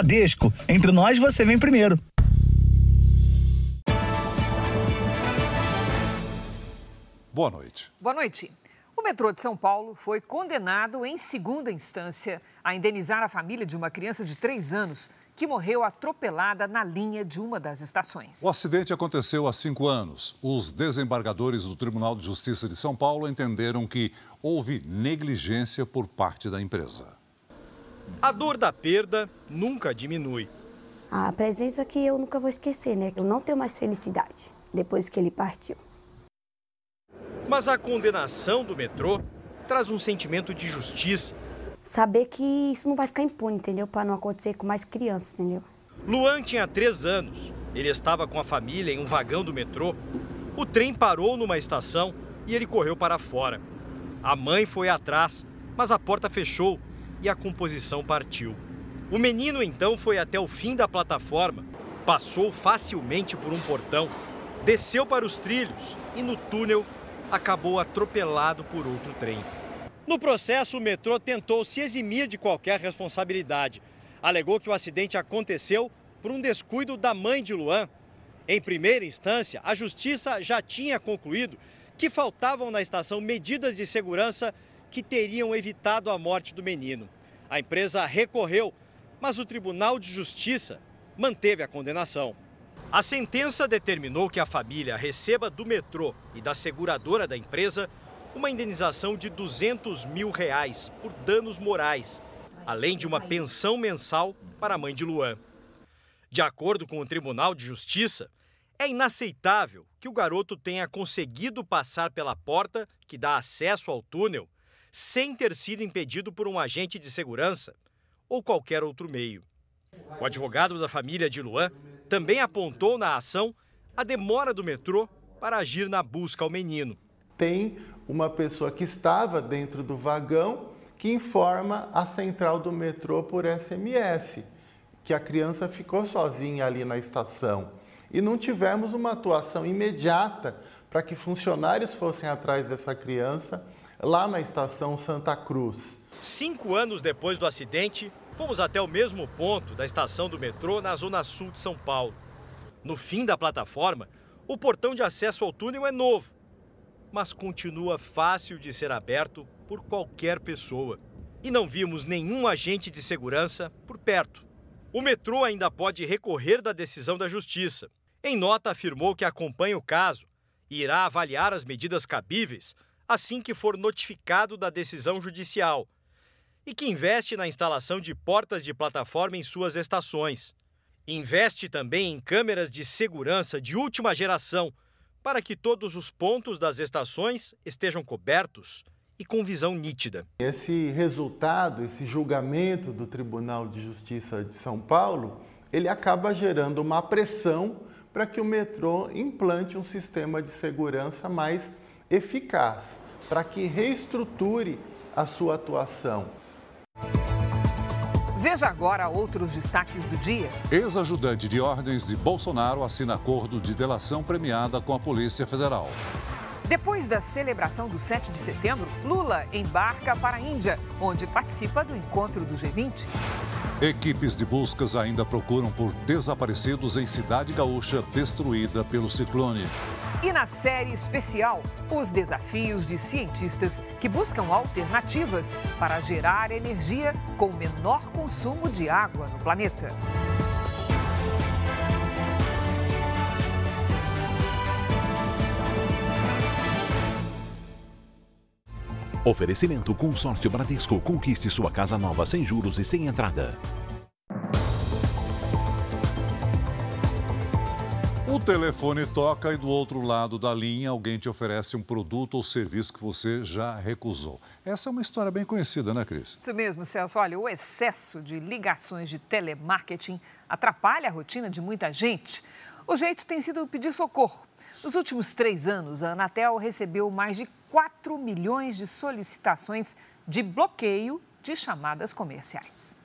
Bradesco. Entre nós, você vem primeiro. Boa noite. Boa noite. O metrô de São Paulo foi condenado em segunda instância a indenizar a família de uma criança de três anos que morreu atropelada na linha de uma das estações. O acidente aconteceu há cinco anos. Os desembargadores do Tribunal de Justiça de São Paulo entenderam que houve negligência por parte da empresa. A dor da perda nunca diminui. A presença que eu nunca vou esquecer, né? Eu não tenho mais felicidade depois que ele partiu. Mas a condenação do metrô traz um sentimento de justiça saber que isso não vai ficar impune, entendeu? Para não acontecer com mais crianças, entendeu? Luan tinha três anos. Ele estava com a família em um vagão do metrô. O trem parou numa estação e ele correu para fora. A mãe foi atrás, mas a porta fechou e a composição partiu. O menino então foi até o fim da plataforma, passou facilmente por um portão, desceu para os trilhos e no túnel acabou atropelado por outro trem. No processo, o metrô tentou se eximir de qualquer responsabilidade. Alegou que o acidente aconteceu por um descuido da mãe de Luan. Em primeira instância, a justiça já tinha concluído que faltavam na estação medidas de segurança que teriam evitado a morte do menino. A empresa recorreu, mas o Tribunal de Justiça manteve a condenação. A sentença determinou que a família receba do metrô e da seguradora da empresa uma indenização de 200 mil reais por danos morais, além de uma pensão mensal para a mãe de Luan. De acordo com o Tribunal de Justiça, é inaceitável que o garoto tenha conseguido passar pela porta que dá acesso ao túnel sem ter sido impedido por um agente de segurança ou qualquer outro meio. O advogado da família de Luan também apontou na ação a demora do metrô para agir na busca ao menino tem uma pessoa que estava dentro do vagão que informa a central do metrô por SMS que a criança ficou sozinha ali na estação. E não tivemos uma atuação imediata para que funcionários fossem atrás dessa criança lá na estação Santa Cruz. Cinco anos depois do acidente, fomos até o mesmo ponto da estação do metrô na zona sul de São Paulo. No fim da plataforma, o portão de acesso ao túnel é novo mas continua fácil de ser aberto por qualquer pessoa. E não vimos nenhum agente de segurança por perto. O metrô ainda pode recorrer da decisão da Justiça. Em nota, afirmou que acompanha o caso e irá avaliar as medidas cabíveis assim que for notificado da decisão judicial e que investe na instalação de portas de plataforma em suas estações. Investe também em câmeras de segurança de última geração para que todos os pontos das estações estejam cobertos e com visão nítida. Esse resultado, esse julgamento do Tribunal de Justiça de São Paulo, ele acaba gerando uma pressão para que o metrô implante um sistema de segurança mais eficaz, para que reestruture a sua atuação. Veja agora outros destaques do dia. Ex-ajudante de ordens de Bolsonaro assina acordo de delação premiada com a Polícia Federal. Depois da celebração do 7 de setembro, Lula embarca para a Índia, onde participa do encontro do G20. Equipes de buscas ainda procuram por desaparecidos em Cidade Gaúcha, destruída pelo ciclone. E na série especial, os desafios de cientistas que buscam alternativas para gerar energia com menor consumo de água no planeta. Oferecimento Consórcio Bradesco. Conquiste sua casa nova sem juros e sem entrada. Telefone toca e do outro lado da linha alguém te oferece um produto ou serviço que você já recusou. Essa é uma história bem conhecida, né, Cris? Isso mesmo, Celso. Olha, o excesso de ligações de telemarketing atrapalha a rotina de muita gente. O jeito tem sido pedir socorro. Nos últimos três anos, a Anatel recebeu mais de 4 milhões de solicitações de bloqueio de chamadas comerciais.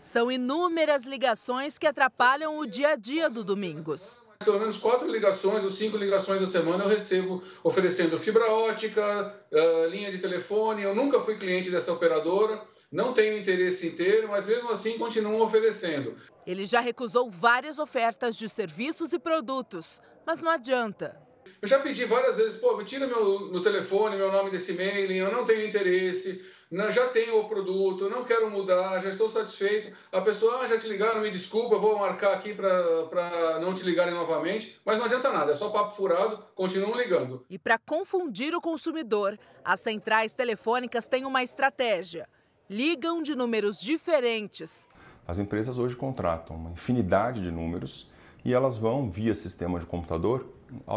São inúmeras ligações que atrapalham o dia a dia do Domingos. Pelo menos quatro ligações ou cinco ligações a semana eu recebo oferecendo fibra ótica, uh, linha de telefone. Eu nunca fui cliente dessa operadora, não tenho interesse em ter, mas mesmo assim continuam oferecendo. Ele já recusou várias ofertas de serviços e produtos, mas não adianta. Eu já pedi várias vezes, pô, me tira meu, meu telefone, meu nome desse e-mail, eu não tenho interesse, não, já tenho o produto, não quero mudar, já estou satisfeito. A pessoa, ah, já te ligaram, me desculpa, vou marcar aqui para não te ligarem novamente, mas não adianta nada, é só papo furado, continuam ligando. E para confundir o consumidor, as centrais telefônicas têm uma estratégia. Ligam de números diferentes. As empresas hoje contratam uma infinidade de números e elas vão, via sistema de computador,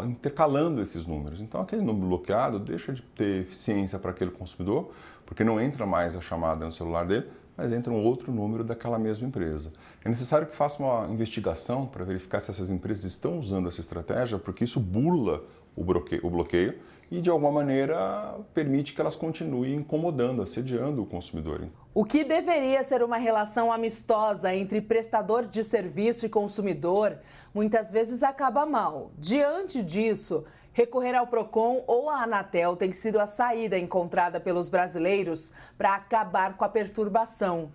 intercalando esses números. Então, aquele número bloqueado deixa de ter eficiência para aquele consumidor, porque não entra mais a chamada no celular dele, mas entra um outro número daquela mesma empresa. É necessário que faça uma investigação para verificar se essas empresas estão usando essa estratégia, porque isso burla o bloqueio, o bloqueio e, de alguma maneira, permite que elas continuem incomodando, assediando o consumidor. O que deveria ser uma relação amistosa entre prestador de serviço e consumidor, muitas vezes acaba mal. Diante disso, recorrer ao Procon ou à Anatel tem sido a saída encontrada pelos brasileiros para acabar com a perturbação.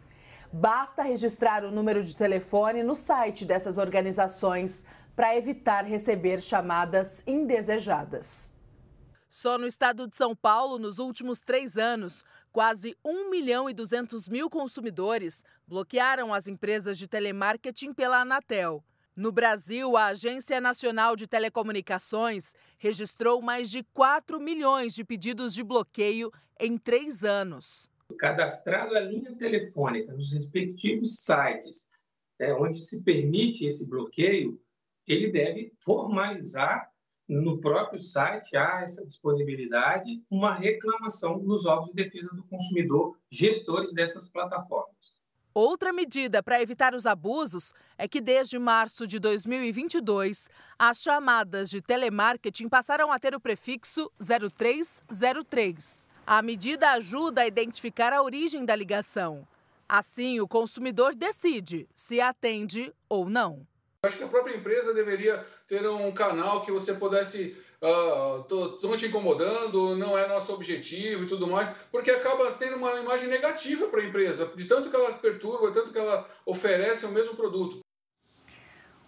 Basta registrar o número de telefone no site dessas organizações para evitar receber chamadas indesejadas. Só no estado de São Paulo, nos últimos três anos, quase 1 milhão e 200 mil consumidores bloquearam as empresas de telemarketing pela Anatel. No Brasil, a Agência Nacional de Telecomunicações registrou mais de 4 milhões de pedidos de bloqueio em três anos. Cadastrado a linha telefônica nos respectivos sites é, onde se permite esse bloqueio, ele deve formalizar no próprio site há essa disponibilidade, uma reclamação nos órgãos de defesa do consumidor, gestores dessas plataformas. Outra medida para evitar os abusos é que desde março de 2022, as chamadas de telemarketing passaram a ter o prefixo 0303. A medida ajuda a identificar a origem da ligação. Assim, o consumidor decide se atende ou não. Acho que a própria empresa deveria ter um canal que você pudesse. Estão uh, te incomodando, não é nosso objetivo e tudo mais, porque acaba tendo uma imagem negativa para a empresa, de tanto que ela perturba, tanto que ela oferece o mesmo produto.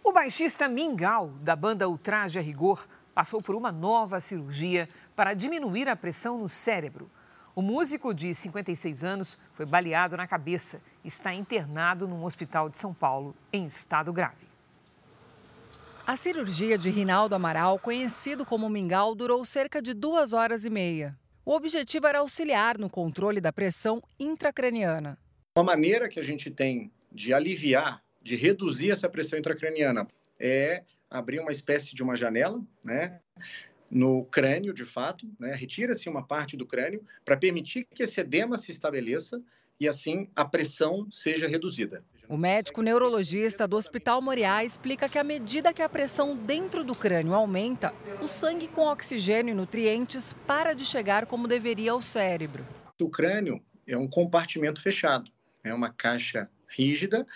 O baixista Mingau, da banda Ultraje a Rigor, passou por uma nova cirurgia para diminuir a pressão no cérebro. O músico de 56 anos foi baleado na cabeça e está internado num hospital de São Paulo em estado grave. A cirurgia de Rinaldo Amaral, conhecido como Mingau, durou cerca de duas horas e meia. O objetivo era auxiliar no controle da pressão intracraniana. Uma maneira que a gente tem de aliviar, de reduzir essa pressão intracraniana é abrir uma espécie de uma janela, né? No crânio, de fato, né? retira-se uma parte do crânio para permitir que esse edema se estabeleça e assim a pressão seja reduzida. O médico neurologista do Hospital Moriá explica que à medida que a pressão dentro do crânio aumenta, o sangue com oxigênio e nutrientes para de chegar como deveria ao cérebro. O crânio é um compartimento fechado, é uma caixa rígida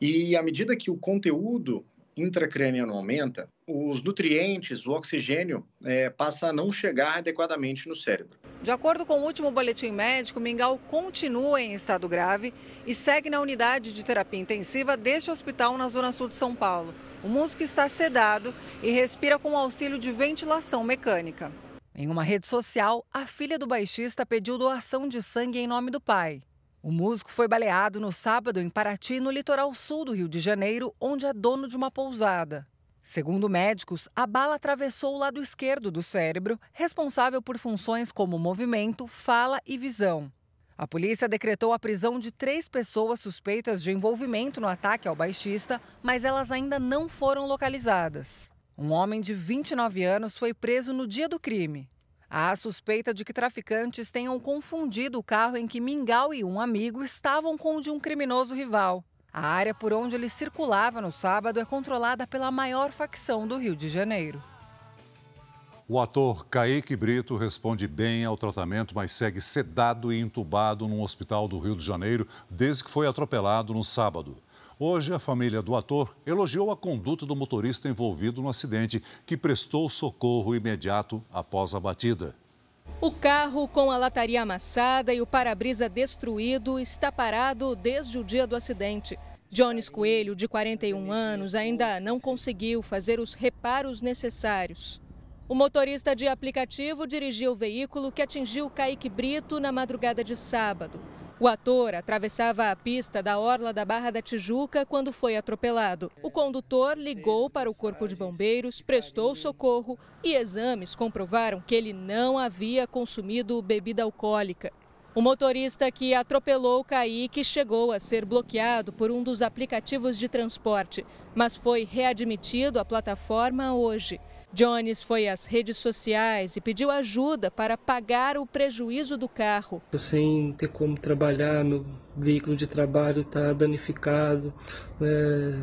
e à medida que o conteúdo intracraniano aumenta, os nutrientes, o oxigênio, é, passa a não chegar adequadamente no cérebro. De acordo com o último boletim médico, Mingau continua em estado grave e segue na unidade de terapia intensiva deste hospital na zona sul de São Paulo. O músico está sedado e respira com auxílio de ventilação mecânica. Em uma rede social, a filha do baixista pediu doação de sangue em nome do pai. O músico foi baleado no sábado em Paraty, no litoral sul do Rio de Janeiro, onde é dono de uma pousada. Segundo médicos, a bala atravessou o lado esquerdo do cérebro, responsável por funções como movimento, fala e visão. A polícia decretou a prisão de três pessoas suspeitas de envolvimento no ataque ao baixista, mas elas ainda não foram localizadas. Um homem de 29 anos foi preso no dia do crime. Há suspeita de que traficantes tenham confundido o carro em que Mingau e um amigo estavam com o de um criminoso rival. A área por onde ele circulava no sábado é controlada pela maior facção do Rio de Janeiro. O ator Kaique Brito responde bem ao tratamento, mas segue sedado e entubado num hospital do Rio de Janeiro desde que foi atropelado no sábado. Hoje, a família do ator elogiou a conduta do motorista envolvido no acidente, que prestou socorro imediato após a batida. O carro com a lataria amassada e o para-brisa destruído está parado desde o dia do acidente. Jones Coelho, de 41 anos, ainda não conseguiu fazer os reparos necessários. O motorista de aplicativo dirigiu o veículo que atingiu Kaique Brito na madrugada de sábado. O ator atravessava a pista da Orla da Barra da Tijuca quando foi atropelado. O condutor ligou para o Corpo de Bombeiros, prestou socorro e exames comprovaram que ele não havia consumido bebida alcoólica. O motorista que atropelou Kaique chegou a ser bloqueado por um dos aplicativos de transporte, mas foi readmitido à plataforma hoje. Jones foi às redes sociais e pediu ajuda para pagar o prejuízo do carro. Sem ter como trabalhar, meu veículo de trabalho está danificado, é,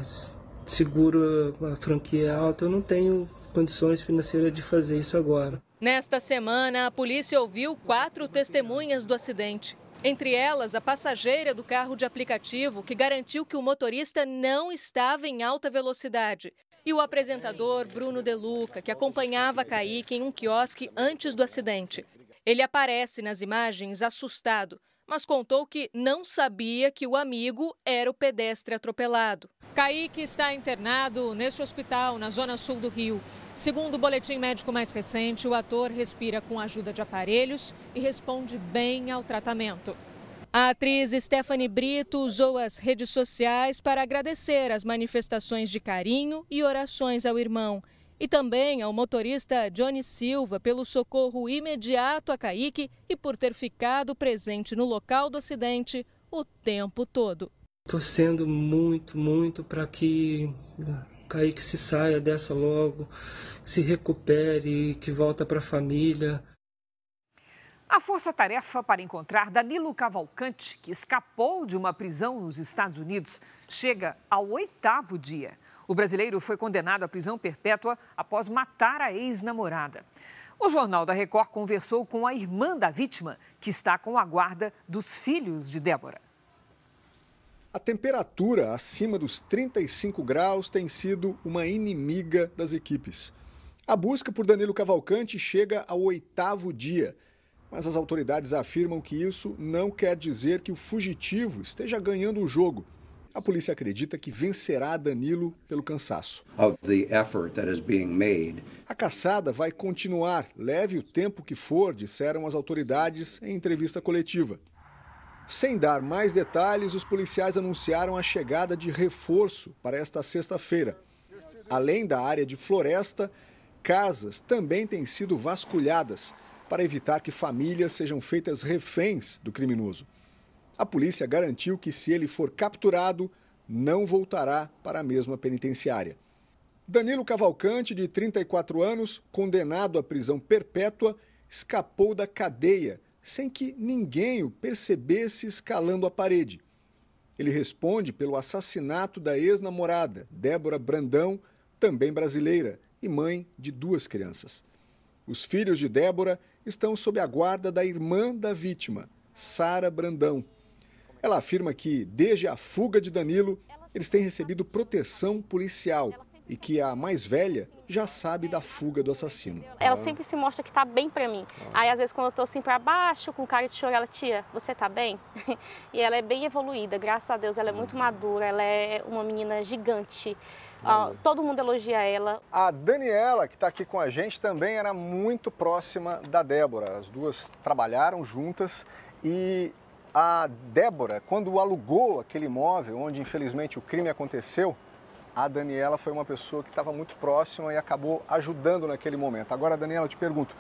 seguro a franquia alta, eu não tenho condições financeiras de fazer isso agora. Nesta semana, a polícia ouviu quatro testemunhas do acidente. Entre elas, a passageira do carro de aplicativo que garantiu que o motorista não estava em alta velocidade e o apresentador Bruno Deluca, que acompanhava Kaique em um quiosque antes do acidente. Ele aparece nas imagens assustado, mas contou que não sabia que o amigo era o pedestre atropelado. Kaique está internado neste hospital, na zona sul do Rio. Segundo o boletim médico mais recente, o ator respira com ajuda de aparelhos e responde bem ao tratamento. A atriz Stephanie Brito usou as redes sociais para agradecer as manifestações de carinho e orações ao irmão. E também ao motorista Johnny Silva pelo socorro imediato a Kaique e por ter ficado presente no local do acidente o tempo todo. Torcendo muito, muito para que Kaique se saia dessa logo, se recupere, que volta para a família. A força-tarefa para encontrar Danilo Cavalcante, que escapou de uma prisão nos Estados Unidos, chega ao oitavo dia. O brasileiro foi condenado à prisão perpétua após matar a ex-namorada. O Jornal da Record conversou com a irmã da vítima, que está com a guarda dos filhos de Débora. A temperatura acima dos 35 graus tem sido uma inimiga das equipes. A busca por Danilo Cavalcante chega ao oitavo dia mas as autoridades afirmam que isso não quer dizer que o fugitivo esteja ganhando o jogo. A polícia acredita que vencerá Danilo pelo cansaço. A caçada vai continuar, leve o tempo que for, disseram as autoridades em entrevista coletiva. Sem dar mais detalhes, os policiais anunciaram a chegada de reforço para esta sexta-feira. Além da área de floresta, casas também têm sido vasculhadas para evitar que famílias sejam feitas reféns do criminoso. A polícia garantiu que, se ele for capturado, não voltará para a mesma penitenciária. Danilo Cavalcante, de 34 anos, condenado à prisão perpétua, escapou da cadeia sem que ninguém o percebesse escalando a parede. Ele responde pelo assassinato da ex-namorada, Débora Brandão, também brasileira e mãe de duas crianças. Os filhos de Débora estão sob a guarda da irmã da vítima, Sara Brandão. Ela afirma que, desde a fuga de Danilo, eles têm recebido proteção policial e que a mais velha já sabe da fuga do assassino. Ela sempre se mostra que tá bem para mim. Aí às vezes quando eu tô assim para baixo, com cara de choro, ela, tia, você tá bem? e ela é bem evoluída, graças a Deus, ela é muito madura, ela é uma menina gigante. Uh, todo mundo elogia ela. A Daniela, que está aqui com a gente, também era muito próxima da Débora. As duas trabalharam juntas e a Débora, quando alugou aquele imóvel onde infelizmente o crime aconteceu, a Daniela foi uma pessoa que estava muito próxima e acabou ajudando naquele momento. Agora, Daniela, eu te pergunto,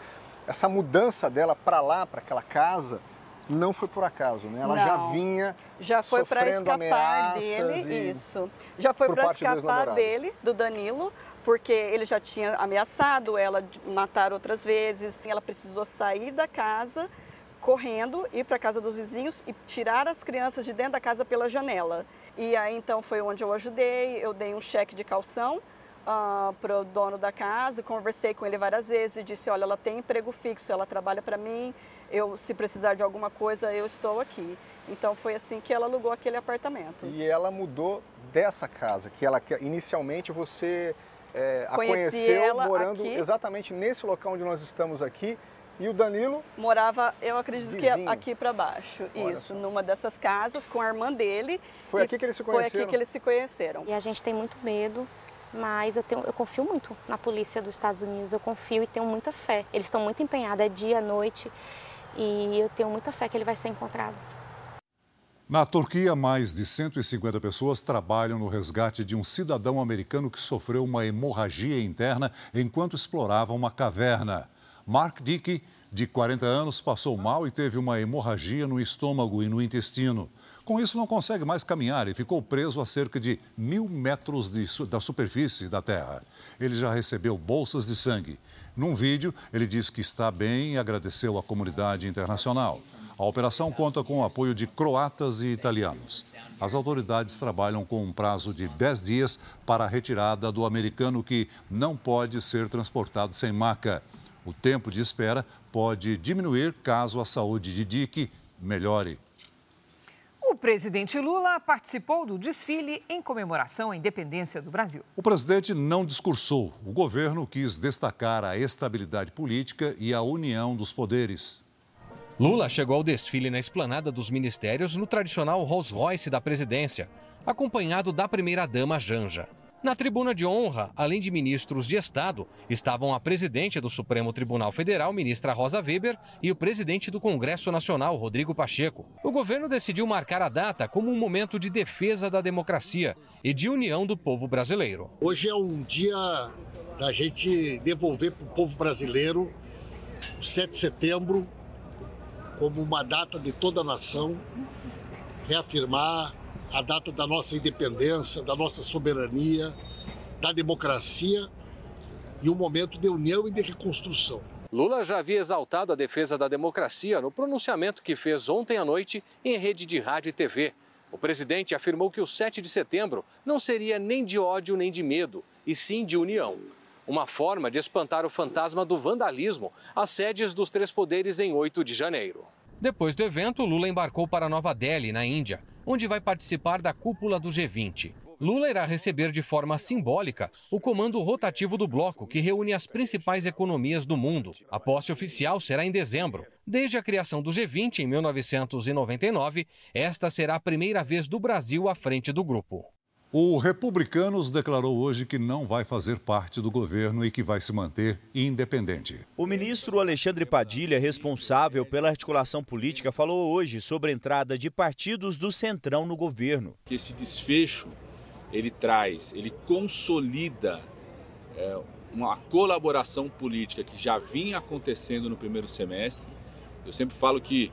essa mudança dela para lá, para aquela casa, não foi por acaso, né? Ela não. já vinha já foi para escapar dele, isso. Já foi para escapar dele, do Danilo, porque ele já tinha ameaçado ela de matar outras vezes. Ela precisou sair da casa correndo, ir para a casa dos vizinhos e tirar as crianças de dentro da casa pela janela. E aí então foi onde eu ajudei, eu dei um cheque de calção uh, para o dono da casa, conversei com ele várias vezes e disse, olha, ela tem emprego fixo, ela trabalha para mim, eu se precisar de alguma coisa, eu estou aqui. Então foi assim que ela alugou aquele apartamento. E ela mudou dessa casa, que ela inicialmente você é, a Conheci conheceu ela morando aqui. exatamente nesse local onde nós estamos aqui. E o Danilo Morava, eu acredito Vizinho. que aqui para baixo. Olha Isso, só. numa dessas casas com a irmã dele. Foi E aqui que eles se Foi conheceram? aqui que eles se conheceram. E a gente tem muito medo, mas eu, tenho, eu confio muito na polícia dos Estados Unidos, eu confio e tenho muita fé. Eles estão muito empenhados, é dia, noite, e eu tenho muita fé que ele vai ser encontrado. Na Turquia, mais de 150 pessoas trabalham no resgate de um cidadão americano que sofreu uma hemorragia interna enquanto explorava uma caverna. Mark Dickey, de 40 anos, passou mal e teve uma hemorragia no estômago e no intestino. Com isso, não consegue mais caminhar e ficou preso a cerca de mil metros de da superfície da Terra. Ele já recebeu bolsas de sangue. Num vídeo, ele diz que está bem e agradeceu à comunidade internacional. A operação conta com o apoio de croatas e italianos. As autoridades trabalham com um prazo de 10 dias para a retirada do americano que não pode ser transportado sem maca. O tempo de espera pode diminuir caso a saúde de Dick melhore. O presidente Lula participou do desfile em comemoração à independência do Brasil. O presidente não discursou. O governo quis destacar a estabilidade política e a união dos poderes. Lula chegou ao desfile na esplanada dos ministérios no tradicional Rolls Royce da presidência, acompanhado da primeira-dama Janja. Na tribuna de honra, além de ministros de Estado, estavam a presidente do Supremo Tribunal Federal, ministra Rosa Weber, e o presidente do Congresso Nacional, Rodrigo Pacheco. O governo decidiu marcar a data como um momento de defesa da democracia e de união do povo brasileiro. Hoje é um dia da gente devolver para o povo brasileiro o 7 de setembro como uma data de toda a nação, reafirmar a data da nossa independência, da nossa soberania, da democracia e um momento de união e de reconstrução. Lula já havia exaltado a defesa da democracia no pronunciamento que fez ontem à noite em rede de rádio e TV. O presidente afirmou que o 7 de setembro não seria nem de ódio nem de medo, e sim de união. Uma forma de espantar o fantasma do vandalismo às sedes dos três poderes em 8 de janeiro. Depois do evento, Lula embarcou para Nova Delhi, na Índia, onde vai participar da cúpula do G20. Lula irá receber de forma simbólica o comando rotativo do bloco, que reúne as principais economias do mundo. A posse oficial será em dezembro. Desde a criação do G20 em 1999, esta será a primeira vez do Brasil à frente do grupo. O Republicanos declarou hoje que não vai fazer parte do governo e que vai se manter independente. O ministro Alexandre Padilha, responsável pela articulação política, falou hoje sobre a entrada de partidos do Centrão no governo. que esse desfecho ele traz, ele consolida é, uma colaboração política que já vinha acontecendo no primeiro semestre. Eu sempre falo que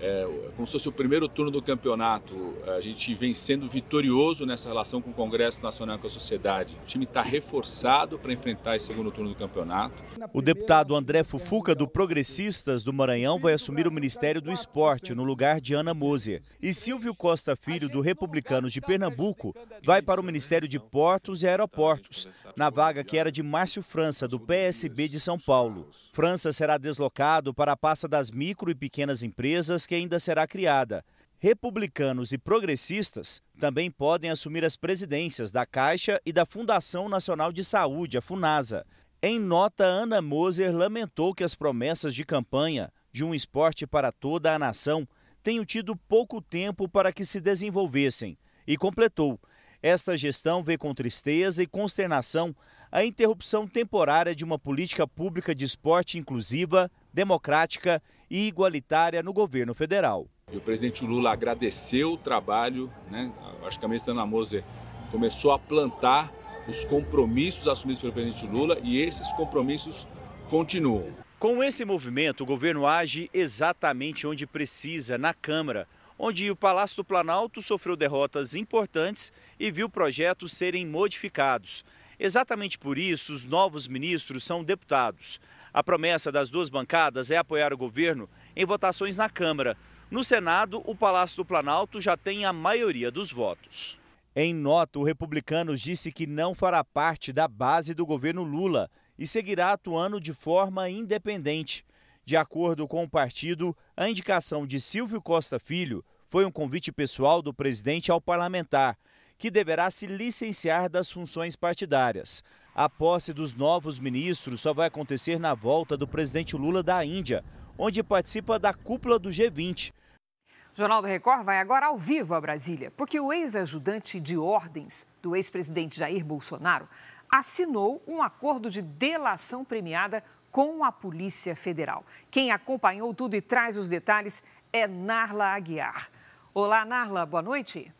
é, como se fosse o primeiro turno do campeonato, a gente vem sendo vitorioso nessa relação com o Congresso Nacional e com a sociedade. O time está reforçado para enfrentar esse segundo turno do campeonato. O deputado André Fufuca, do Progressistas do Maranhão, vai assumir o Ministério do Esporte, no lugar de Ana Moser. E Silvio Costa Filho, do Republicanos de Pernambuco, vai para o Ministério de Portos e Aeroportos, na vaga que era de Márcio França, do PSB de São Paulo. França será deslocado para a pasta das micro e pequenas empresas, que ainda será criada. Republicanos e progressistas também podem assumir as presidências da Caixa e da Fundação Nacional de Saúde, a FUNASA. Em nota, Ana Moser lamentou que as promessas de campanha de um esporte para toda a nação tenham tido pouco tempo para que se desenvolvessem e completou: esta gestão vê com tristeza e consternação a interrupção temporária de uma política pública de esporte inclusiva, democrática e igualitária no governo federal. E o presidente Lula agradeceu o trabalho, né? acho que a ministra Ana Moser começou a plantar os compromissos assumidos pelo presidente Lula e esses compromissos continuam. Com esse movimento, o governo age exatamente onde precisa, na Câmara, onde o Palácio do Planalto sofreu derrotas importantes e viu projetos serem modificados. Exatamente por isso, os novos ministros são deputados. A promessa das duas bancadas é apoiar o governo em votações na Câmara. No Senado, o Palácio do Planalto já tem a maioria dos votos. Em nota, o Republicanos disse que não fará parte da base do governo Lula e seguirá atuando de forma independente. De acordo com o partido, a indicação de Silvio Costa Filho foi um convite pessoal do presidente ao parlamentar, que deverá se licenciar das funções partidárias. A posse dos novos ministros só vai acontecer na volta do presidente Lula da Índia, onde participa da cúpula do G20. O Jornal do Record vai agora ao vivo a Brasília, porque o ex-ajudante de ordens do ex-presidente Jair Bolsonaro assinou um acordo de delação premiada com a Polícia Federal. Quem acompanhou tudo e traz os detalhes é Narla Aguiar. Olá, Narla, boa noite.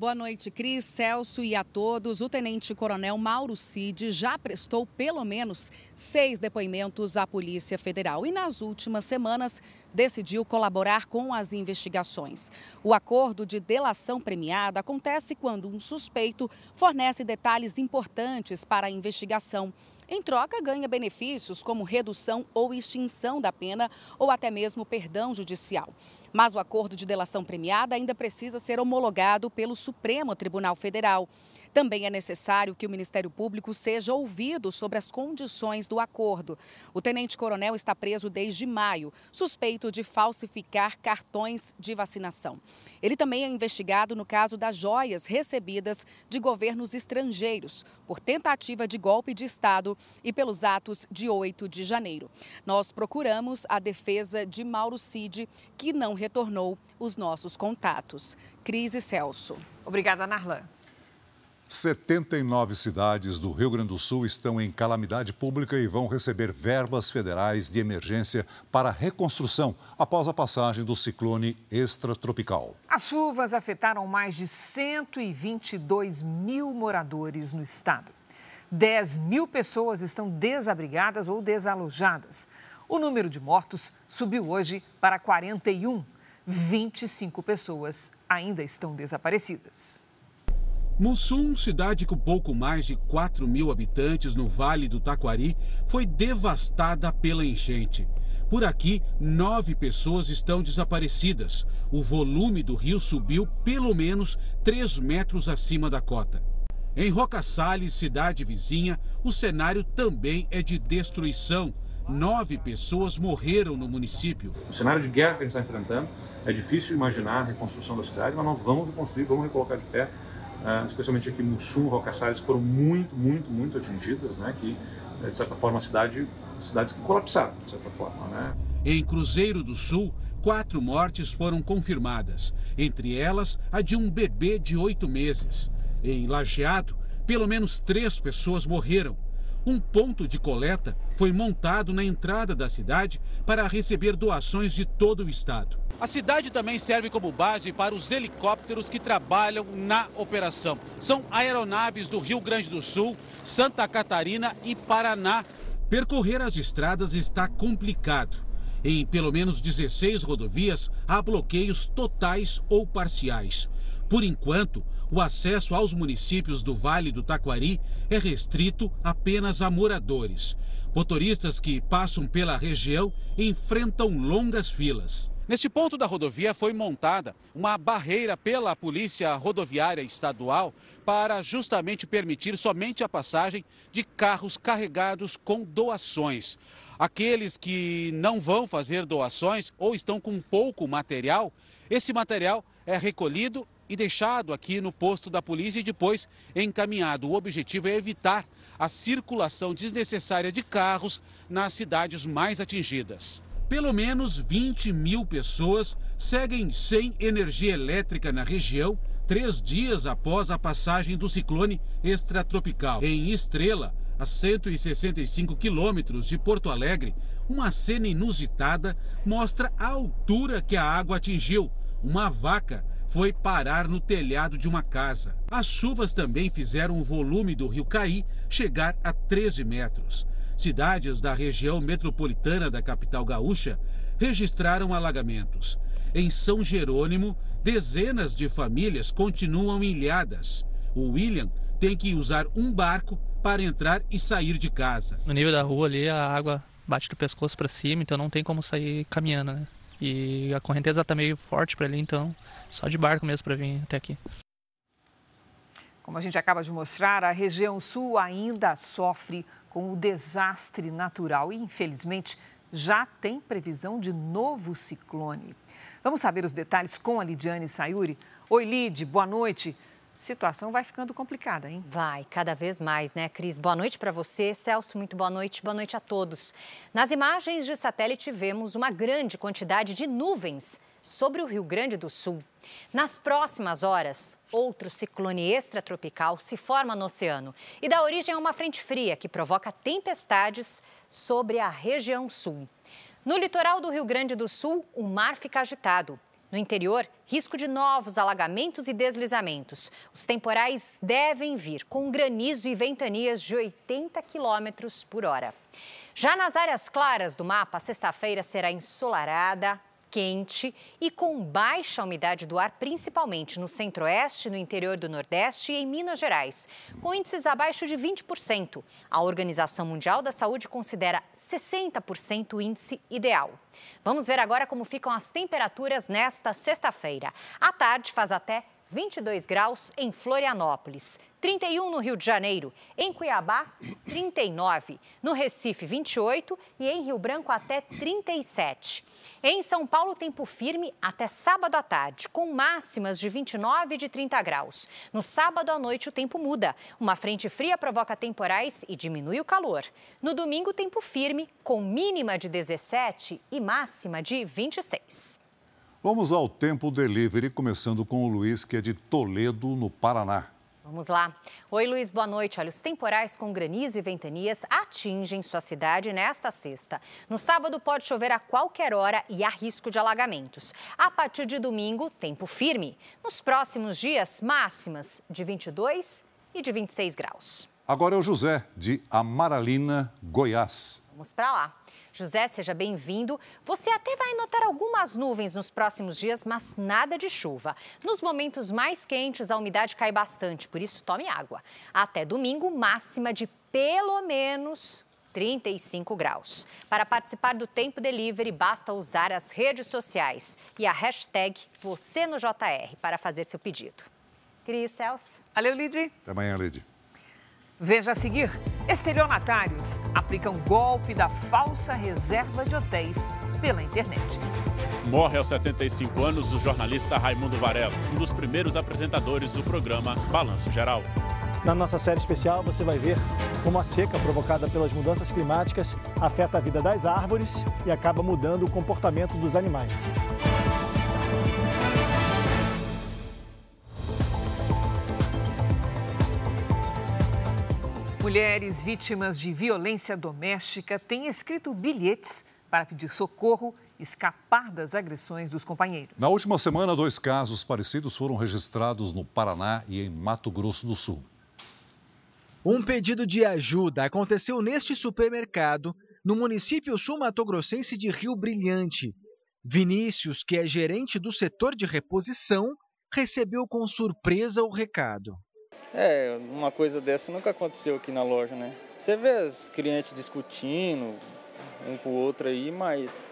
Boa noite, Cris, Celso e a todos. O tenente-coronel Mauro Cid já prestou pelo menos seis depoimentos à Polícia Federal e, nas últimas semanas, decidiu colaborar com as investigações. O acordo de delação premiada acontece quando um suspeito fornece detalhes importantes para a investigação em troca, ganha benefícios como redução ou extinção da pena ou até mesmo perdão judicial. Mas o acordo de delação premiada ainda precisa ser homologado pelo Supremo Tribunal Federal. Também é necessário que o Ministério Público seja ouvido sobre as condições do acordo. O tenente-coronel está preso desde maio, suspeito de falsificar cartões de vacinação. Ele também é investigado no caso das joias recebidas de governos estrangeiros por tentativa de golpe de Estado e pelos atos de 8 de janeiro. Nós procuramos a defesa de Mauro Cid, que não retornou os nossos contatos. Crise Celso. Obrigada, Narlan. 79 cidades do Rio Grande do Sul estão em calamidade pública e vão receber verbas federais de emergência para reconstrução após a passagem do ciclone extratropical. As chuvas afetaram mais de 122 mil moradores no estado. 10 mil pessoas estão desabrigadas ou desalojadas. O número de mortos subiu hoje para 41. 25 pessoas ainda estão desaparecidas. Mussum, cidade com pouco mais de 4 mil habitantes no Vale do Taquari, foi devastada pela enchente. Por aqui, nove pessoas estão desaparecidas. O volume do rio subiu pelo menos 3 metros acima da cota. Em Roca Salles, cidade vizinha, o cenário também é de destruição. Nove pessoas morreram no município. O cenário de guerra que a gente está enfrentando é difícil imaginar a reconstrução da cidade, mas nós vamos reconstruir, vamos recolocar de pé uh, especialmente aqui Mussum, Rocaçares, que foram muito, muito, muito atingidas, né? Que, eh, de certa forma, a cidade, cidades que colapsaram, de certa forma, né? Em Cruzeiro do Sul, quatro mortes foram confirmadas, entre elas a de um bebê de oito meses. Em Lajeado, pelo menos três pessoas morreram. Um ponto de coleta foi montado na entrada da cidade para receber doações de todo o estado. A cidade também serve como base para os helicópteros que trabalham na operação. São aeronaves do Rio Grande do Sul, Santa Catarina e Paraná. Percorrer as estradas está complicado. Em pelo menos 16 rodovias há bloqueios totais ou parciais. Por enquanto, o acesso aos municípios do Vale do Taquari é restrito apenas a moradores. Motoristas que passam pela região enfrentam longas filas. Neste ponto da rodovia foi montada uma barreira pela Polícia Rodoviária Estadual para justamente permitir somente a passagem de carros carregados com doações. Aqueles que não vão fazer doações ou estão com pouco material, esse material é recolhido e deixado aqui no posto da polícia e depois encaminhado. O objetivo é evitar a circulação desnecessária de carros nas cidades mais atingidas. Pelo menos 20 mil pessoas seguem sem energia elétrica na região três dias após a passagem do ciclone extratropical. Em Estrela, a 165 quilômetros de Porto Alegre, uma cena inusitada mostra a altura que a água atingiu. Uma vaca foi parar no telhado de uma casa. As chuvas também fizeram o volume do rio Caí chegar a 13 metros. Cidades da região metropolitana da capital gaúcha registraram alagamentos. Em São Jerônimo, dezenas de famílias continuam ilhadas. O William tem que usar um barco para entrar e sair de casa. No nível da rua ali, a água bate do pescoço para cima, então não tem como sair caminhando, né? E a correnteza está meio forte para ali, então só de barco mesmo para vir até aqui. Como a gente acaba de mostrar, a região sul ainda sofre com o desastre natural e, infelizmente, já tem previsão de novo ciclone. Vamos saber os detalhes com a Lidiane Sayuri. Oi, Lid, boa noite situação vai ficando complicada, hein? Vai, cada vez mais, né, Cris? Boa noite para você. Celso, muito boa noite. Boa noite a todos. Nas imagens de satélite, vemos uma grande quantidade de nuvens sobre o Rio Grande do Sul. Nas próximas horas, outro ciclone extratropical se forma no oceano e dá origem a uma frente fria que provoca tempestades sobre a região sul. No litoral do Rio Grande do Sul, o mar fica agitado. No interior, risco de novos alagamentos e deslizamentos. Os temporais devem vir com granizo e ventanias de 80 quilômetros por hora. Já nas áreas claras do mapa, sexta-feira será ensolarada, quente e com baixa umidade do ar, principalmente no centro-oeste, no interior do Nordeste e em Minas Gerais, com índices abaixo de 20%. A Organização Mundial da Saúde considera 60% o índice ideal. Vamos ver agora como ficam as temperaturas nesta sexta-feira. À tarde faz até 22 graus em Florianópolis, 31 no Rio de Janeiro, em Cuiabá, 39, no Recife, 28 e em Rio Branco até 37. Em São Paulo, tempo firme até sábado à tarde, com máximas de 29 e de 30 graus. No sábado à noite, o tempo muda. Uma frente fria provoca temporais e diminui o calor. No domingo, tempo firme, com mínima de 17 e máxima de 26. Vamos ao Tempo Delivery, começando com o Luiz, que é de Toledo, no Paraná. Vamos lá. Oi, Luiz, boa noite. Olha, os temporais com granizo e ventanias atingem sua cidade nesta sexta. No sábado pode chover a qualquer hora e há risco de alagamentos. A partir de domingo, tempo firme. Nos próximos dias, máximas de 22 e de 26 graus. Agora é o José, de Amaralina, Goiás. Vamos para lá. José, seja bem-vindo. Você até vai notar algumas nuvens nos próximos dias, mas nada de chuva. Nos momentos mais quentes, a umidade cai bastante, por isso tome água. Até domingo, máxima de pelo menos 35 graus. Para participar do Tempo Delivery, basta usar as redes sociais e a hashtag você no JR para fazer seu pedido. Cris, Celso. Valeu, Lidy. Até amanhã, Lidy. Veja a seguir: estelionatários aplicam golpe da falsa reserva de hotéis pela internet. Morre aos 75 anos o jornalista Raimundo Varela, um dos primeiros apresentadores do programa Balanço Geral. Na nossa série especial, você vai ver como a seca provocada pelas mudanças climáticas afeta a vida das árvores e acaba mudando o comportamento dos animais. Mulheres vítimas de violência doméstica têm escrito bilhetes para pedir socorro e escapar das agressões dos companheiros. Na última semana, dois casos parecidos foram registrados no Paraná e em Mato Grosso do Sul. Um pedido de ajuda aconteceu neste supermercado no município sul-matogrossense de Rio Brilhante. Vinícius, que é gerente do setor de reposição, recebeu com surpresa o recado. É, uma coisa dessa nunca aconteceu aqui na loja, né? Você vê os clientes discutindo um com o outro aí, mas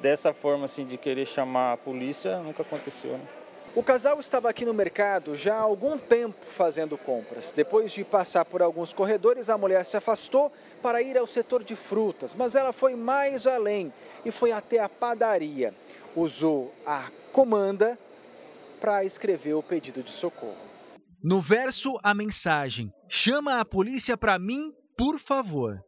dessa forma assim de querer chamar a polícia nunca aconteceu, né? O casal estava aqui no mercado já há algum tempo fazendo compras. Depois de passar por alguns corredores, a mulher se afastou para ir ao setor de frutas, mas ela foi mais além e foi até a padaria. Usou a comanda para escrever o pedido de socorro. No verso, a mensagem: chama a polícia para mim, por favor.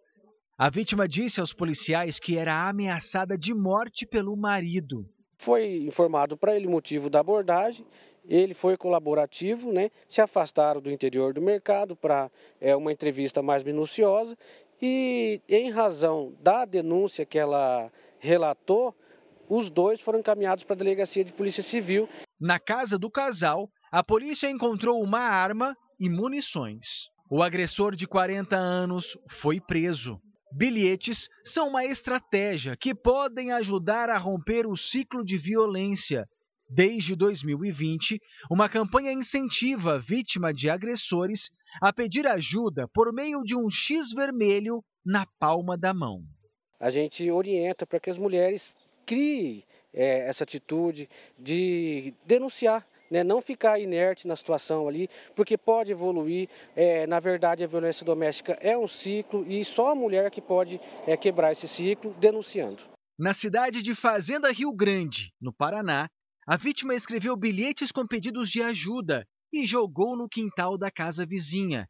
A vítima disse aos policiais que era ameaçada de morte pelo marido. Foi informado para ele o motivo da abordagem. Ele foi colaborativo, né? Se afastaram do interior do mercado para é, uma entrevista mais minuciosa e, em razão da denúncia que ela relatou, os dois foram encaminhados para a delegacia de polícia civil. Na casa do casal, a polícia encontrou uma arma e munições. O agressor de 40 anos foi preso. Bilhetes são uma estratégia que podem ajudar a romper o ciclo de violência. Desde 2020, uma campanha incentiva a vítima de agressores a pedir ajuda por meio de um X vermelho na palma da mão. A gente orienta para que as mulheres criem é, essa atitude de denunciar né, não ficar inerte na situação ali, porque pode evoluir. É, na verdade, a violência doméstica é um ciclo e só a mulher que pode é, quebrar esse ciclo denunciando. Na cidade de Fazenda Rio Grande, no Paraná, a vítima escreveu bilhetes com pedidos de ajuda e jogou no quintal da casa vizinha.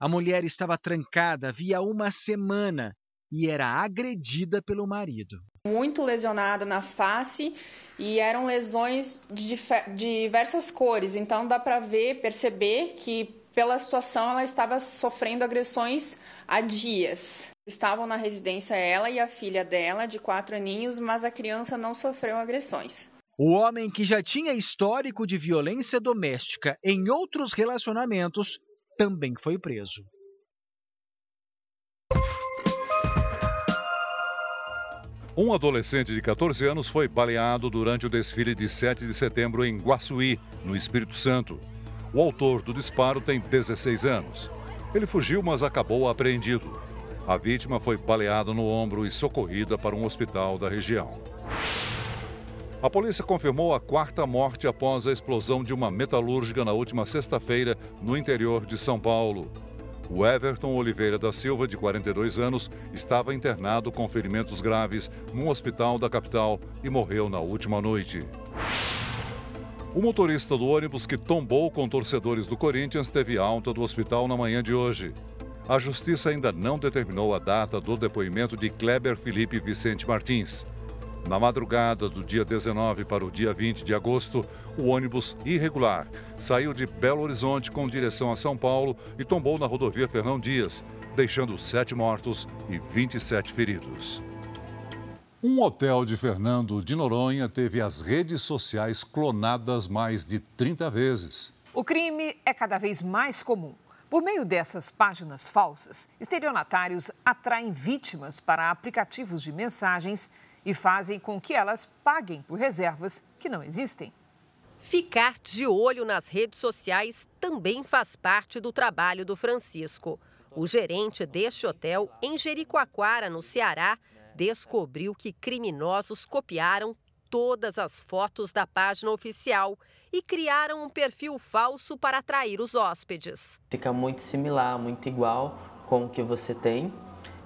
A mulher estava trancada havia uma semana e era agredida pelo marido. Muito lesionada na face e eram lesões de diversas cores, então dá para ver, perceber que pela situação ela estava sofrendo agressões há dias. Estavam na residência ela e a filha dela, de quatro aninhos, mas a criança não sofreu agressões. O homem que já tinha histórico de violência doméstica em outros relacionamentos também foi preso. Um adolescente de 14 anos foi baleado durante o desfile de 7 de setembro em Guaçuí, no Espírito Santo. O autor do disparo tem 16 anos. Ele fugiu, mas acabou apreendido. A vítima foi baleada no ombro e socorrida para um hospital da região. A polícia confirmou a quarta morte após a explosão de uma metalúrgica na última sexta-feira no interior de São Paulo. O Everton Oliveira da Silva, de 42 anos, estava internado com ferimentos graves num hospital da capital e morreu na última noite. O motorista do ônibus que tombou com torcedores do Corinthians teve alta do hospital na manhã de hoje. A justiça ainda não determinou a data do depoimento de Kleber Felipe Vicente Martins. Na madrugada do dia 19 para o dia 20 de agosto, o ônibus irregular saiu de Belo Horizonte com direção a São Paulo e tombou na rodovia Fernão Dias, deixando sete mortos e 27 feridos. Um hotel de Fernando de Noronha teve as redes sociais clonadas mais de 30 vezes. O crime é cada vez mais comum. Por meio dessas páginas falsas, estelionatários atraem vítimas para aplicativos de mensagens e fazem com que elas paguem por reservas que não existem. Ficar de olho nas redes sociais também faz parte do trabalho do Francisco. O gerente deste hotel, em Jericoacoara, no Ceará, descobriu que criminosos copiaram todas as fotos da página oficial e criaram um perfil falso para atrair os hóspedes. Fica muito similar, muito igual com o que você tem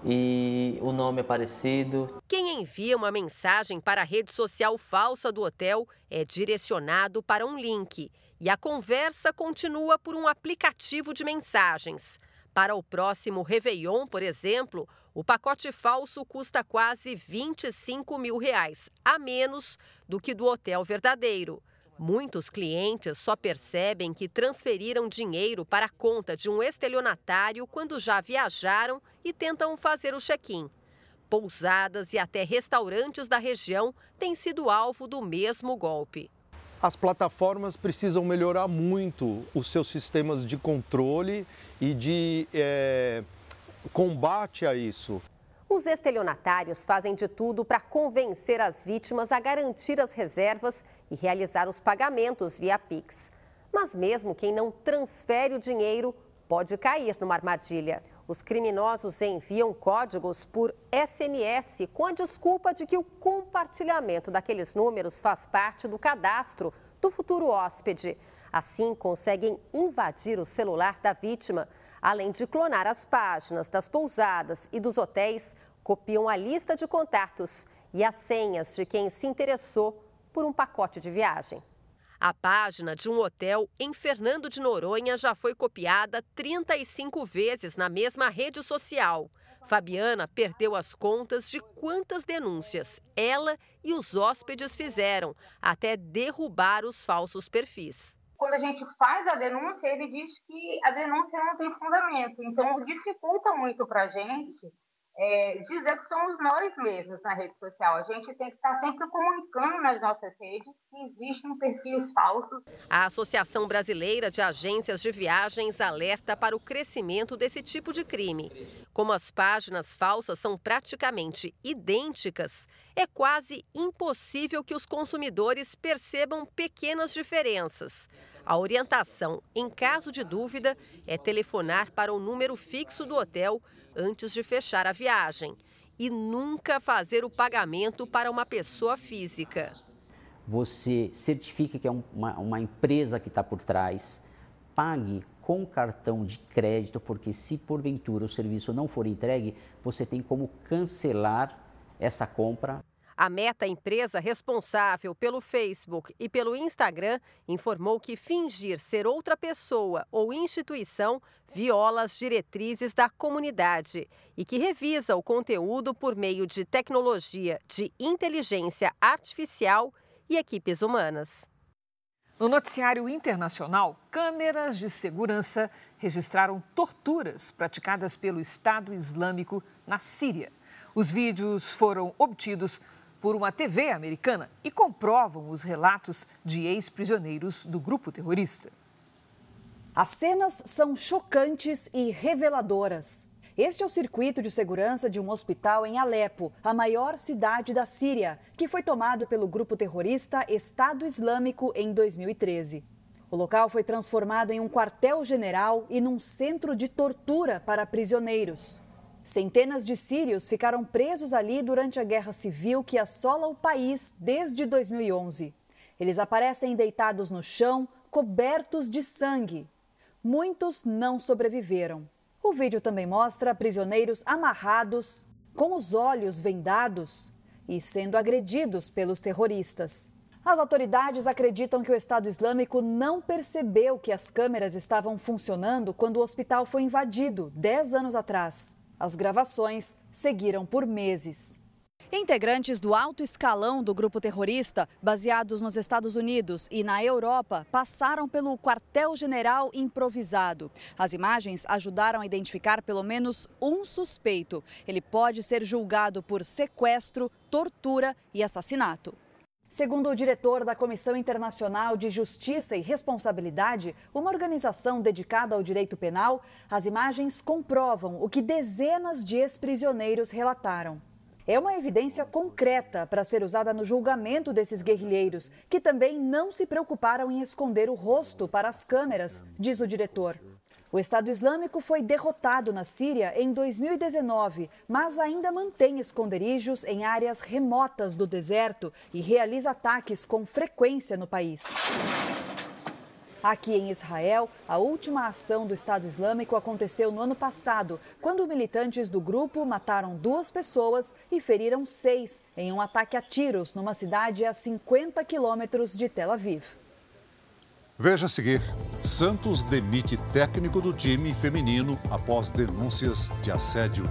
e o nome é parecido. Quem envia uma mensagem para a rede social falsa do hotel é direcionado para um link e a conversa continua por um aplicativo de mensagens. Para o próximo Réveillon, por exemplo, o pacote falso custa quase 25 mil reais, a menos do que do hotel verdadeiro. Muitos clientes só percebem que transferiram dinheiro para a conta de um estelionatário quando já viajaram e tentam fazer o check-in. Pousadas e até restaurantes da região têm sido alvo do mesmo golpe. As plataformas precisam melhorar muito os seus sistemas de controle e de é, combate a isso. Os estelionatários fazem de tudo para convencer as vítimas a garantir as reservas e realizar os pagamentos via Pix. Mas mesmo quem não transfere o dinheiro pode cair numa armadilha. Os criminosos enviam códigos por SMS com a desculpa de que o compartilhamento daqueles números faz parte do cadastro do futuro hóspede. Assim, conseguem invadir o celular da vítima Além de clonar as páginas das pousadas e dos hotéis, copiam a lista de contatos e as senhas de quem se interessou por um pacote de viagem. A página de um hotel em Fernando de Noronha já foi copiada 35 vezes na mesma rede social. Fabiana perdeu as contas de quantas denúncias ela e os hóspedes fizeram até derrubar os falsos perfis quando a gente faz a denúncia, ele diz que a denúncia não tem fundamento. Então, dificulta muito para a gente é, dizer que somos nós mesmos na rede social. A gente tem que estar sempre comunicando nas nossas redes que existem perfis falsos. A Associação Brasileira de Agências de Viagens alerta para o crescimento desse tipo de crime. Como as páginas falsas são praticamente idênticas, é quase impossível que os consumidores percebam pequenas diferenças. A orientação, em caso de dúvida, é telefonar para o número fixo do hotel antes de fechar a viagem e nunca fazer o pagamento para uma pessoa física. você certifica que é uma, uma empresa que está por trás, pague com cartão de crédito, porque se porventura o serviço não for entregue, você tem como cancelar essa compra. A Meta, empresa responsável pelo Facebook e pelo Instagram, informou que fingir ser outra pessoa ou instituição viola as diretrizes da comunidade e que revisa o conteúdo por meio de tecnologia de inteligência artificial e equipes humanas. No noticiário internacional, câmeras de segurança registraram torturas praticadas pelo Estado Islâmico na Síria. Os vídeos foram obtidos por uma TV americana e comprovam os relatos de ex-prisioneiros do grupo terrorista. As cenas são chocantes e reveladoras. Este é o circuito de segurança de um hospital em Alepo, a maior cidade da Síria, que foi tomado pelo grupo terrorista Estado Islâmico em 2013. O local foi transformado em um quartel-general e num centro de tortura para prisioneiros. Centenas de sírios ficaram presos ali durante a guerra civil que assola o país desde 2011. Eles aparecem deitados no chão, cobertos de sangue. Muitos não sobreviveram. O vídeo também mostra prisioneiros amarrados, com os olhos vendados e sendo agredidos pelos terroristas. As autoridades acreditam que o Estado Islâmico não percebeu que as câmeras estavam funcionando quando o hospital foi invadido, 10 anos atrás. As gravações seguiram por meses. Integrantes do alto escalão do grupo terrorista, baseados nos Estados Unidos e na Europa, passaram pelo quartel-general improvisado. As imagens ajudaram a identificar pelo menos um suspeito. Ele pode ser julgado por sequestro, tortura e assassinato. Segundo o diretor da Comissão Internacional de Justiça e Responsabilidade, uma organização dedicada ao direito penal, as imagens comprovam o que dezenas de ex-prisioneiros relataram. É uma evidência concreta para ser usada no julgamento desses guerrilheiros, que também não se preocuparam em esconder o rosto para as câmeras, diz o diretor. O Estado Islâmico foi derrotado na Síria em 2019, mas ainda mantém esconderijos em áreas remotas do deserto e realiza ataques com frequência no país. Aqui em Israel, a última ação do Estado Islâmico aconteceu no ano passado, quando militantes do grupo mataram duas pessoas e feriram seis em um ataque a tiros numa cidade a 50 quilômetros de Tel Aviv. Veja a seguir: Santos demite técnico do time feminino após denúncias de assédio.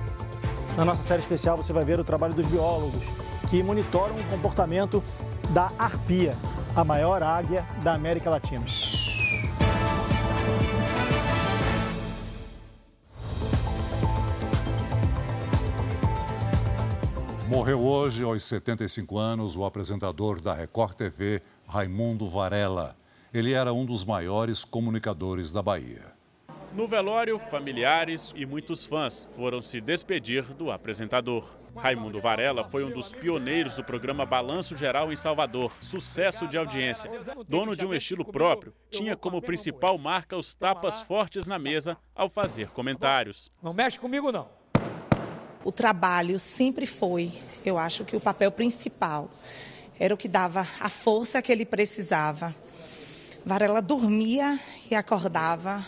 Na nossa série especial, você vai ver o trabalho dos biólogos que monitoram o comportamento da arpia, a maior águia da América Latina. Morreu hoje, aos 75 anos, o apresentador da Record TV, Raimundo Varela. Ele era um dos maiores comunicadores da Bahia. No velório, familiares e muitos fãs foram se despedir do apresentador. Raimundo Varela foi um dos pioneiros do programa Balanço Geral em Salvador, sucesso de audiência. Dono de um estilo próprio, tinha como principal marca os tapas fortes na mesa ao fazer comentários. Não mexe comigo, não. O trabalho sempre foi, eu acho que o papel principal. Era o que dava a força que ele precisava Varela dormia e acordava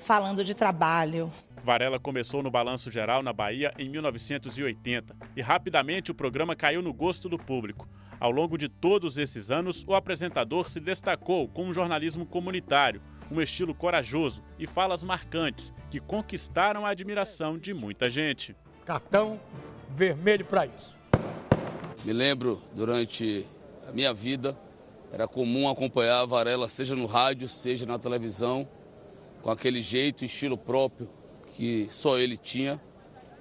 falando de trabalho. Varela começou no Balanço Geral na Bahia em 1980 e rapidamente o programa caiu no gosto do público. Ao longo de todos esses anos, o apresentador se destacou com um jornalismo comunitário, um estilo corajoso e falas marcantes que conquistaram a admiração de muita gente. Cartão vermelho para isso. Me lembro durante a minha vida era comum acompanhar a Varela, seja no rádio, seja na televisão, com aquele jeito, estilo próprio que só ele tinha,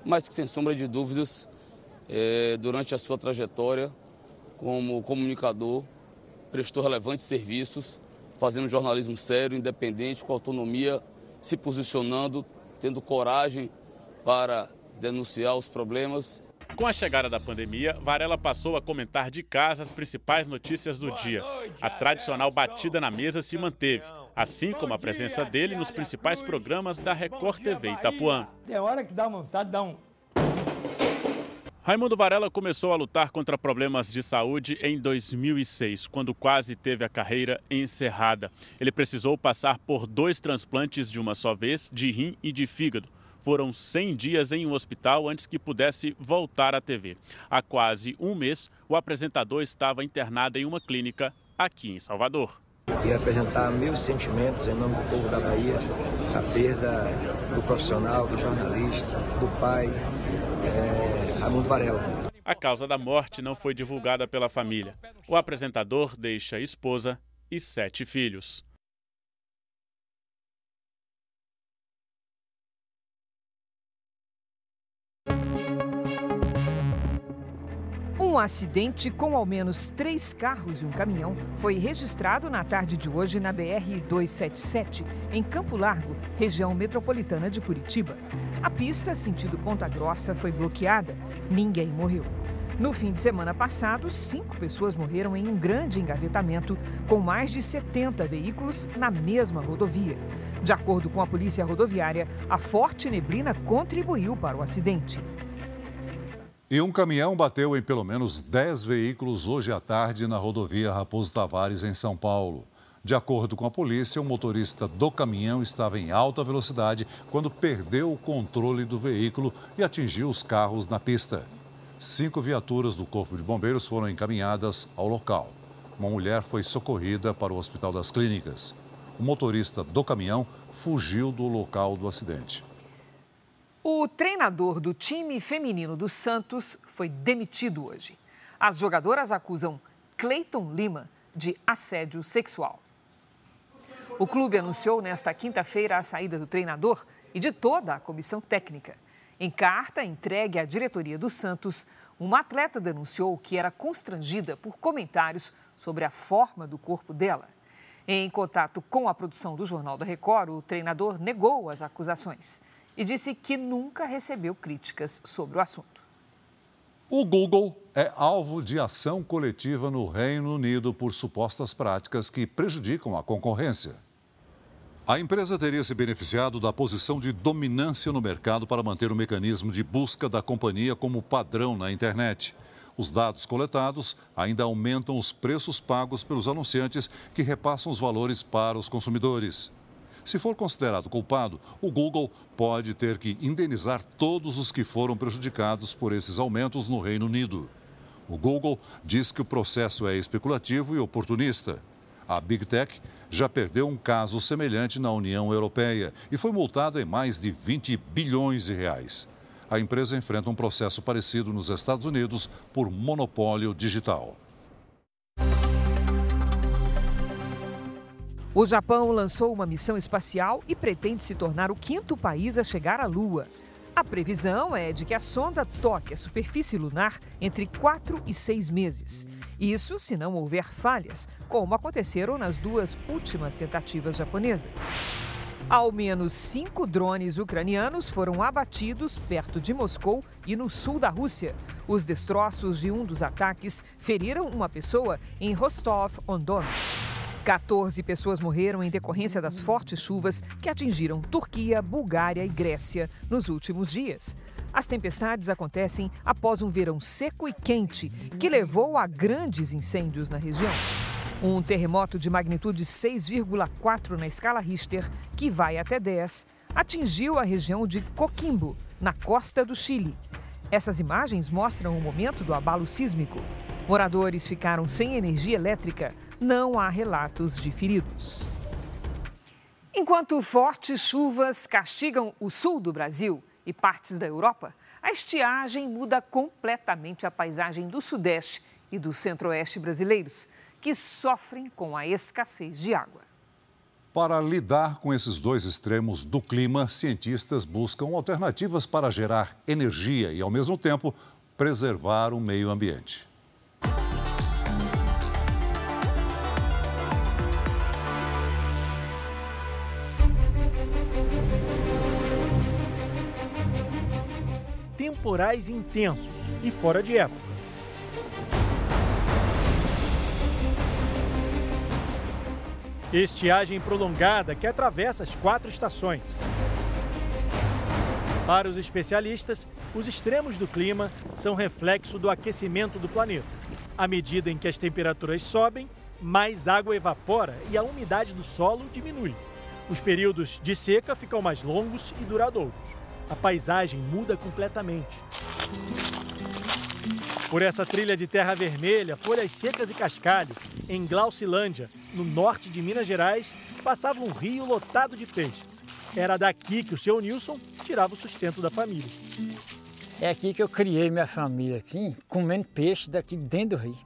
mas que, sem sombra de dúvidas, é, durante a sua trajetória como comunicador, prestou relevantes serviços, fazendo jornalismo sério, independente, com autonomia, se posicionando, tendo coragem para denunciar os problemas com a chegada da pandemia, Varela passou a comentar de casa as principais notícias do dia. A tradicional batida na mesa se manteve, assim como a presença dele nos principais programas da Record TV Itapuã. Tem hora que dá vontade de dar um Raimundo Varela começou a lutar contra problemas de saúde em 2006, quando quase teve a carreira encerrada. Ele precisou passar por dois transplantes de uma só vez, de rim e de fígado. Foram 100 dias em um hospital antes que pudesse voltar à TV. Há quase um mês, o apresentador estava internado em uma clínica aqui em Salvador. E apresentar meus sentimentos em nome do povo da Bahia, a perda do profissional, do jornalista, do pai, é, Raimundo Varela. A causa da morte não foi divulgada pela família. O apresentador deixa esposa e sete filhos. Um acidente com ao menos três carros e um caminhão foi registrado na tarde de hoje na BR-277, em Campo Largo, região metropolitana de Curitiba. A pista, sentido Ponta Grossa, foi bloqueada. Ninguém morreu. No fim de semana passado, cinco pessoas morreram em um grande engavetamento com mais de 70 veículos na mesma rodovia. De acordo com a Polícia Rodoviária, a forte neblina contribuiu para o acidente. E um caminhão bateu em pelo menos 10 veículos hoje à tarde na rodovia Raposo Tavares, em São Paulo. De acordo com a polícia, o motorista do caminhão estava em alta velocidade quando perdeu o controle do veículo e atingiu os carros na pista. Cinco viaturas do Corpo de Bombeiros foram encaminhadas ao local. Uma mulher foi socorrida para o Hospital das Clínicas. O motorista do caminhão fugiu do local do acidente. O treinador do time feminino do Santos foi demitido hoje. As jogadoras acusam Cleiton Lima de assédio sexual. O clube anunciou nesta quinta-feira a saída do treinador e de toda a comissão técnica. Em carta entregue à diretoria do Santos, uma atleta denunciou que era constrangida por comentários sobre a forma do corpo dela. Em contato com a produção do Jornal da Record, o treinador negou as acusações e disse que nunca recebeu críticas sobre o assunto. O Google é alvo de ação coletiva no Reino Unido por supostas práticas que prejudicam a concorrência. A empresa teria se beneficiado da posição de dominância no mercado para manter o mecanismo de busca da companhia como padrão na internet. Os dados coletados ainda aumentam os preços pagos pelos anunciantes que repassam os valores para os consumidores. Se for considerado culpado, o Google pode ter que indenizar todos os que foram prejudicados por esses aumentos no Reino Unido. O Google diz que o processo é especulativo e oportunista. A Big Tech já perdeu um caso semelhante na União Europeia e foi multada em mais de 20 bilhões de reais. A empresa enfrenta um processo parecido nos Estados Unidos por monopólio digital. O Japão lançou uma missão espacial e pretende se tornar o quinto país a chegar à Lua. A previsão é de que a sonda toque a superfície lunar entre quatro e seis meses. Isso se não houver falhas, como aconteceram nas duas últimas tentativas japonesas. Ao menos cinco drones ucranianos foram abatidos perto de Moscou e no sul da Rússia. Os destroços de um dos ataques feriram uma pessoa em Rostov-on-Don. 14 pessoas morreram em decorrência das fortes chuvas que atingiram Turquia, Bulgária e Grécia nos últimos dias. As tempestades acontecem após um verão seco e quente que levou a grandes incêndios na região. Um terremoto de magnitude 6,4 na escala Richter, que vai até 10, atingiu a região de Coquimbo, na costa do Chile. Essas imagens mostram o momento do abalo sísmico. Moradores ficaram sem energia elétrica. Não há relatos de feridos. Enquanto fortes chuvas castigam o sul do Brasil e partes da Europa, a estiagem muda completamente a paisagem do Sudeste e do Centro-Oeste brasileiros, que sofrem com a escassez de água. Para lidar com esses dois extremos do clima, cientistas buscam alternativas para gerar energia e, ao mesmo tempo, preservar o meio ambiente. Temporais intensos e fora de época. Estiagem prolongada que atravessa as quatro estações. Para os especialistas, os extremos do clima são reflexo do aquecimento do planeta. À medida em que as temperaturas sobem, mais água evapora e a umidade do solo diminui. Os períodos de seca ficam mais longos e duradouros. A paisagem muda completamente. Por essa trilha de terra vermelha, folhas secas e cascalho, em Glaucilândia, no norte de Minas Gerais, passava um rio lotado de peixes. Era daqui que o seu Nilson tirava o sustento da família. É aqui que eu criei minha família, aqui, comendo peixe daqui dentro do rio.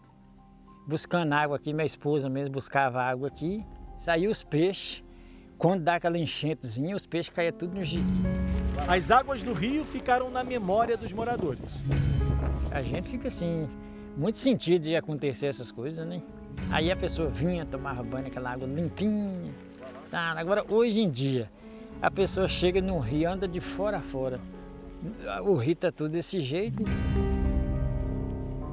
Buscando água aqui, minha esposa mesmo buscava água aqui, saiu os peixes. Quando dá aquela enchentezinha, os peixes caíam tudo no gibi. As águas do rio ficaram na memória dos moradores a gente fica assim, muito sentido de acontecer essas coisas, né? Aí a pessoa vinha, tomava banho naquela água limpinha. Tá? Agora, hoje em dia, a pessoa chega no rio, anda de fora a fora. O rio tá tudo desse jeito.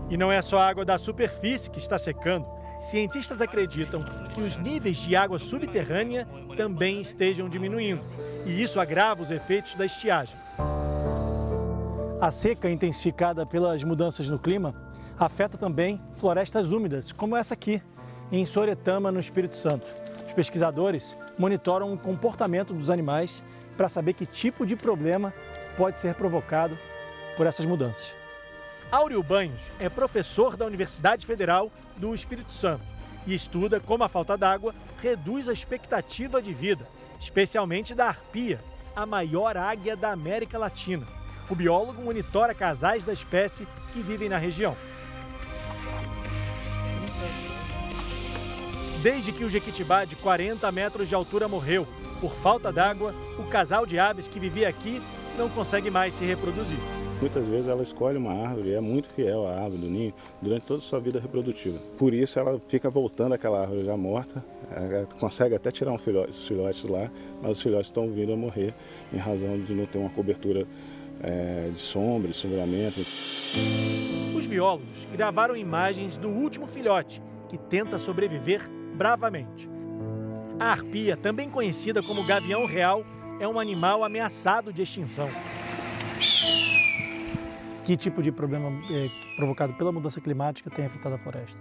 E não é só a água da superfície que está secando. Cientistas acreditam que os níveis de água subterrânea também estejam diminuindo. E isso agrava os efeitos da estiagem. A seca intensificada pelas mudanças no clima afeta também florestas úmidas, como essa aqui, em Soretama, no Espírito Santo. Os pesquisadores monitoram o comportamento dos animais para saber que tipo de problema pode ser provocado por essas mudanças. Áureo Banhos é professor da Universidade Federal do Espírito Santo e estuda como a falta d'água reduz a expectativa de vida, especialmente da arpia, a maior águia da América Latina. O biólogo monitora casais da espécie que vivem na região. Desde que o jequitibá de 40 metros de altura morreu por falta d'água, o casal de aves que vivia aqui não consegue mais se reproduzir. Muitas vezes ela escolhe uma árvore e é muito fiel à árvore do ninho durante toda a sua vida reprodutiva. Por isso ela fica voltando àquela árvore já morta, consegue até tirar um os filhotes lá, mas os filhotes estão vindo a morrer em razão de não ter uma cobertura é, de sombra, de sombreamento. Os biólogos gravaram imagens do último filhote, que tenta sobreviver bravamente. A arpia, também conhecida como gavião real, é um animal ameaçado de extinção. Que tipo de problema é, provocado pela mudança climática tem afetado a floresta?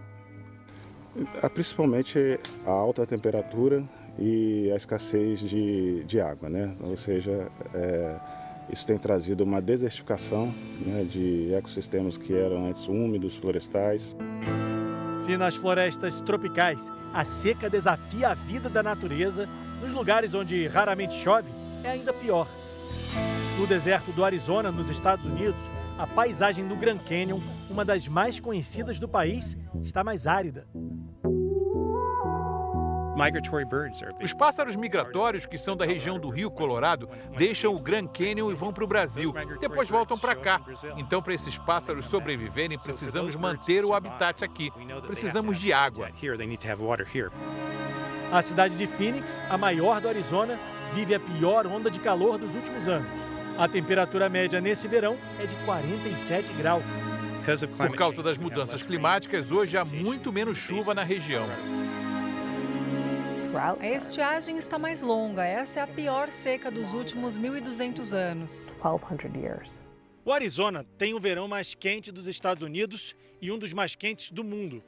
Ah, principalmente a alta temperatura e a escassez de, de água, né? Ou seja, é, isso tem trazido uma desertificação né, de ecossistemas que eram antes úmidos, florestais. Se nas florestas tropicais a seca desafia a vida da natureza, nos lugares onde raramente chove é ainda pior. No deserto do Arizona, nos Estados Unidos, a paisagem do Grand Canyon, uma das mais conhecidas do país, está mais árida. Os pássaros migratórios que são da região do Rio Colorado deixam o Grand Canyon e vão para o Brasil. Depois voltam para cá. Então, para esses pássaros sobreviverem, precisamos manter o habitat aqui. Precisamos de água. A cidade de Phoenix, a maior do Arizona, vive a pior onda de calor dos últimos anos. A temperatura média nesse verão é de 47 graus. Por causa das mudanças climáticas, hoje há muito menos chuva na região. A estiagem está mais longa. Essa é a pior seca dos últimos 1.200 anos. O Arizona tem o verão mais quente dos Estados Unidos e um dos mais quentes do mundo.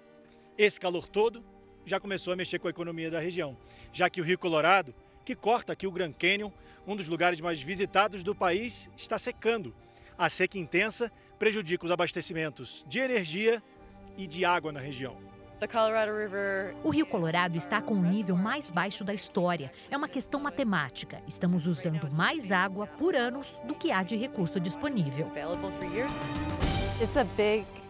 Esse calor todo já começou a mexer com a economia da região, já que o Rio Colorado, que corta aqui o Grand Canyon, um dos lugares mais visitados do país, está secando. A seca intensa prejudica os abastecimentos de energia e de água na região. O Rio Colorado está com o nível mais baixo da história. É uma questão matemática. Estamos usando mais água por anos do que há de recurso disponível.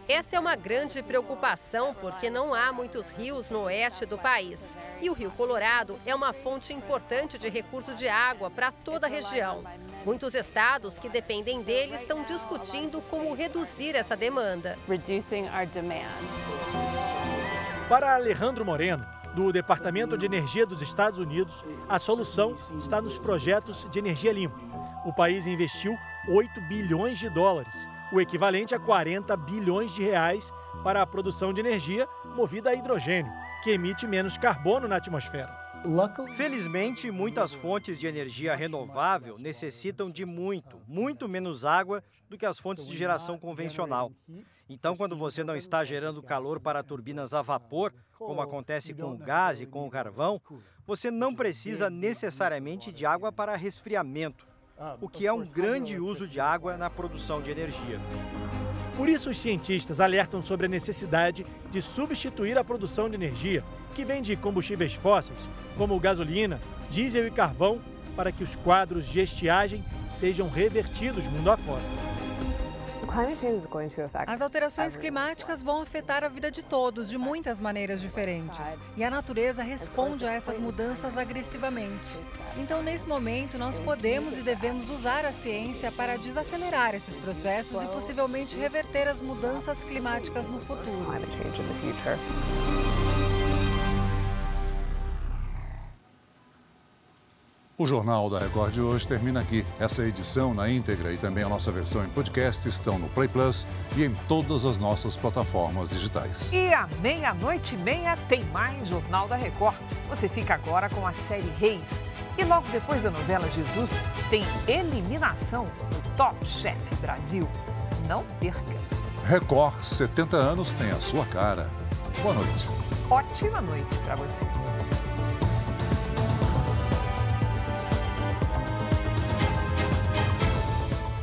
Essa é uma grande preocupação porque não há muitos rios no oeste do país. E o Rio Colorado é uma fonte importante de recurso de água para toda a região. Muitos estados que dependem dele estão discutindo como reduzir essa demanda. Para Alejandro Moreno, do Departamento de Energia dos Estados Unidos, a solução está nos projetos de energia limpa. O país investiu 8 bilhões de dólares, o equivalente a 40 bilhões de reais para a produção de energia movida a hidrogênio, que emite menos carbono na atmosfera. Felizmente, muitas fontes de energia renovável necessitam de muito, muito menos água do que as fontes de geração convencional. Então, quando você não está gerando calor para turbinas a vapor, como acontece com o gás e com o carvão, você não precisa necessariamente de água para resfriamento, o que é um grande uso de água na produção de energia. Por isso, os cientistas alertam sobre a necessidade de substituir a produção de energia que vem de combustíveis fósseis, como gasolina, diesel e carvão, para que os quadros de estiagem sejam revertidos mundo afora. As alterações climáticas vão afetar a vida de todos de muitas maneiras diferentes. E a natureza responde a essas mudanças agressivamente. Então, nesse momento, nós podemos e devemos usar a ciência para desacelerar esses processos e possivelmente reverter as mudanças climáticas no futuro. O Jornal da Record de hoje termina aqui. Essa edição na íntegra e também a nossa versão em podcast estão no Play Plus e em todas as nossas plataformas digitais. E à meia-noite e meia tem mais Jornal da Record. Você fica agora com a série Reis. E logo depois da novela Jesus, tem eliminação no Top Chef Brasil. Não perca. Record 70 anos tem a sua cara. Boa noite. Ótima noite para você.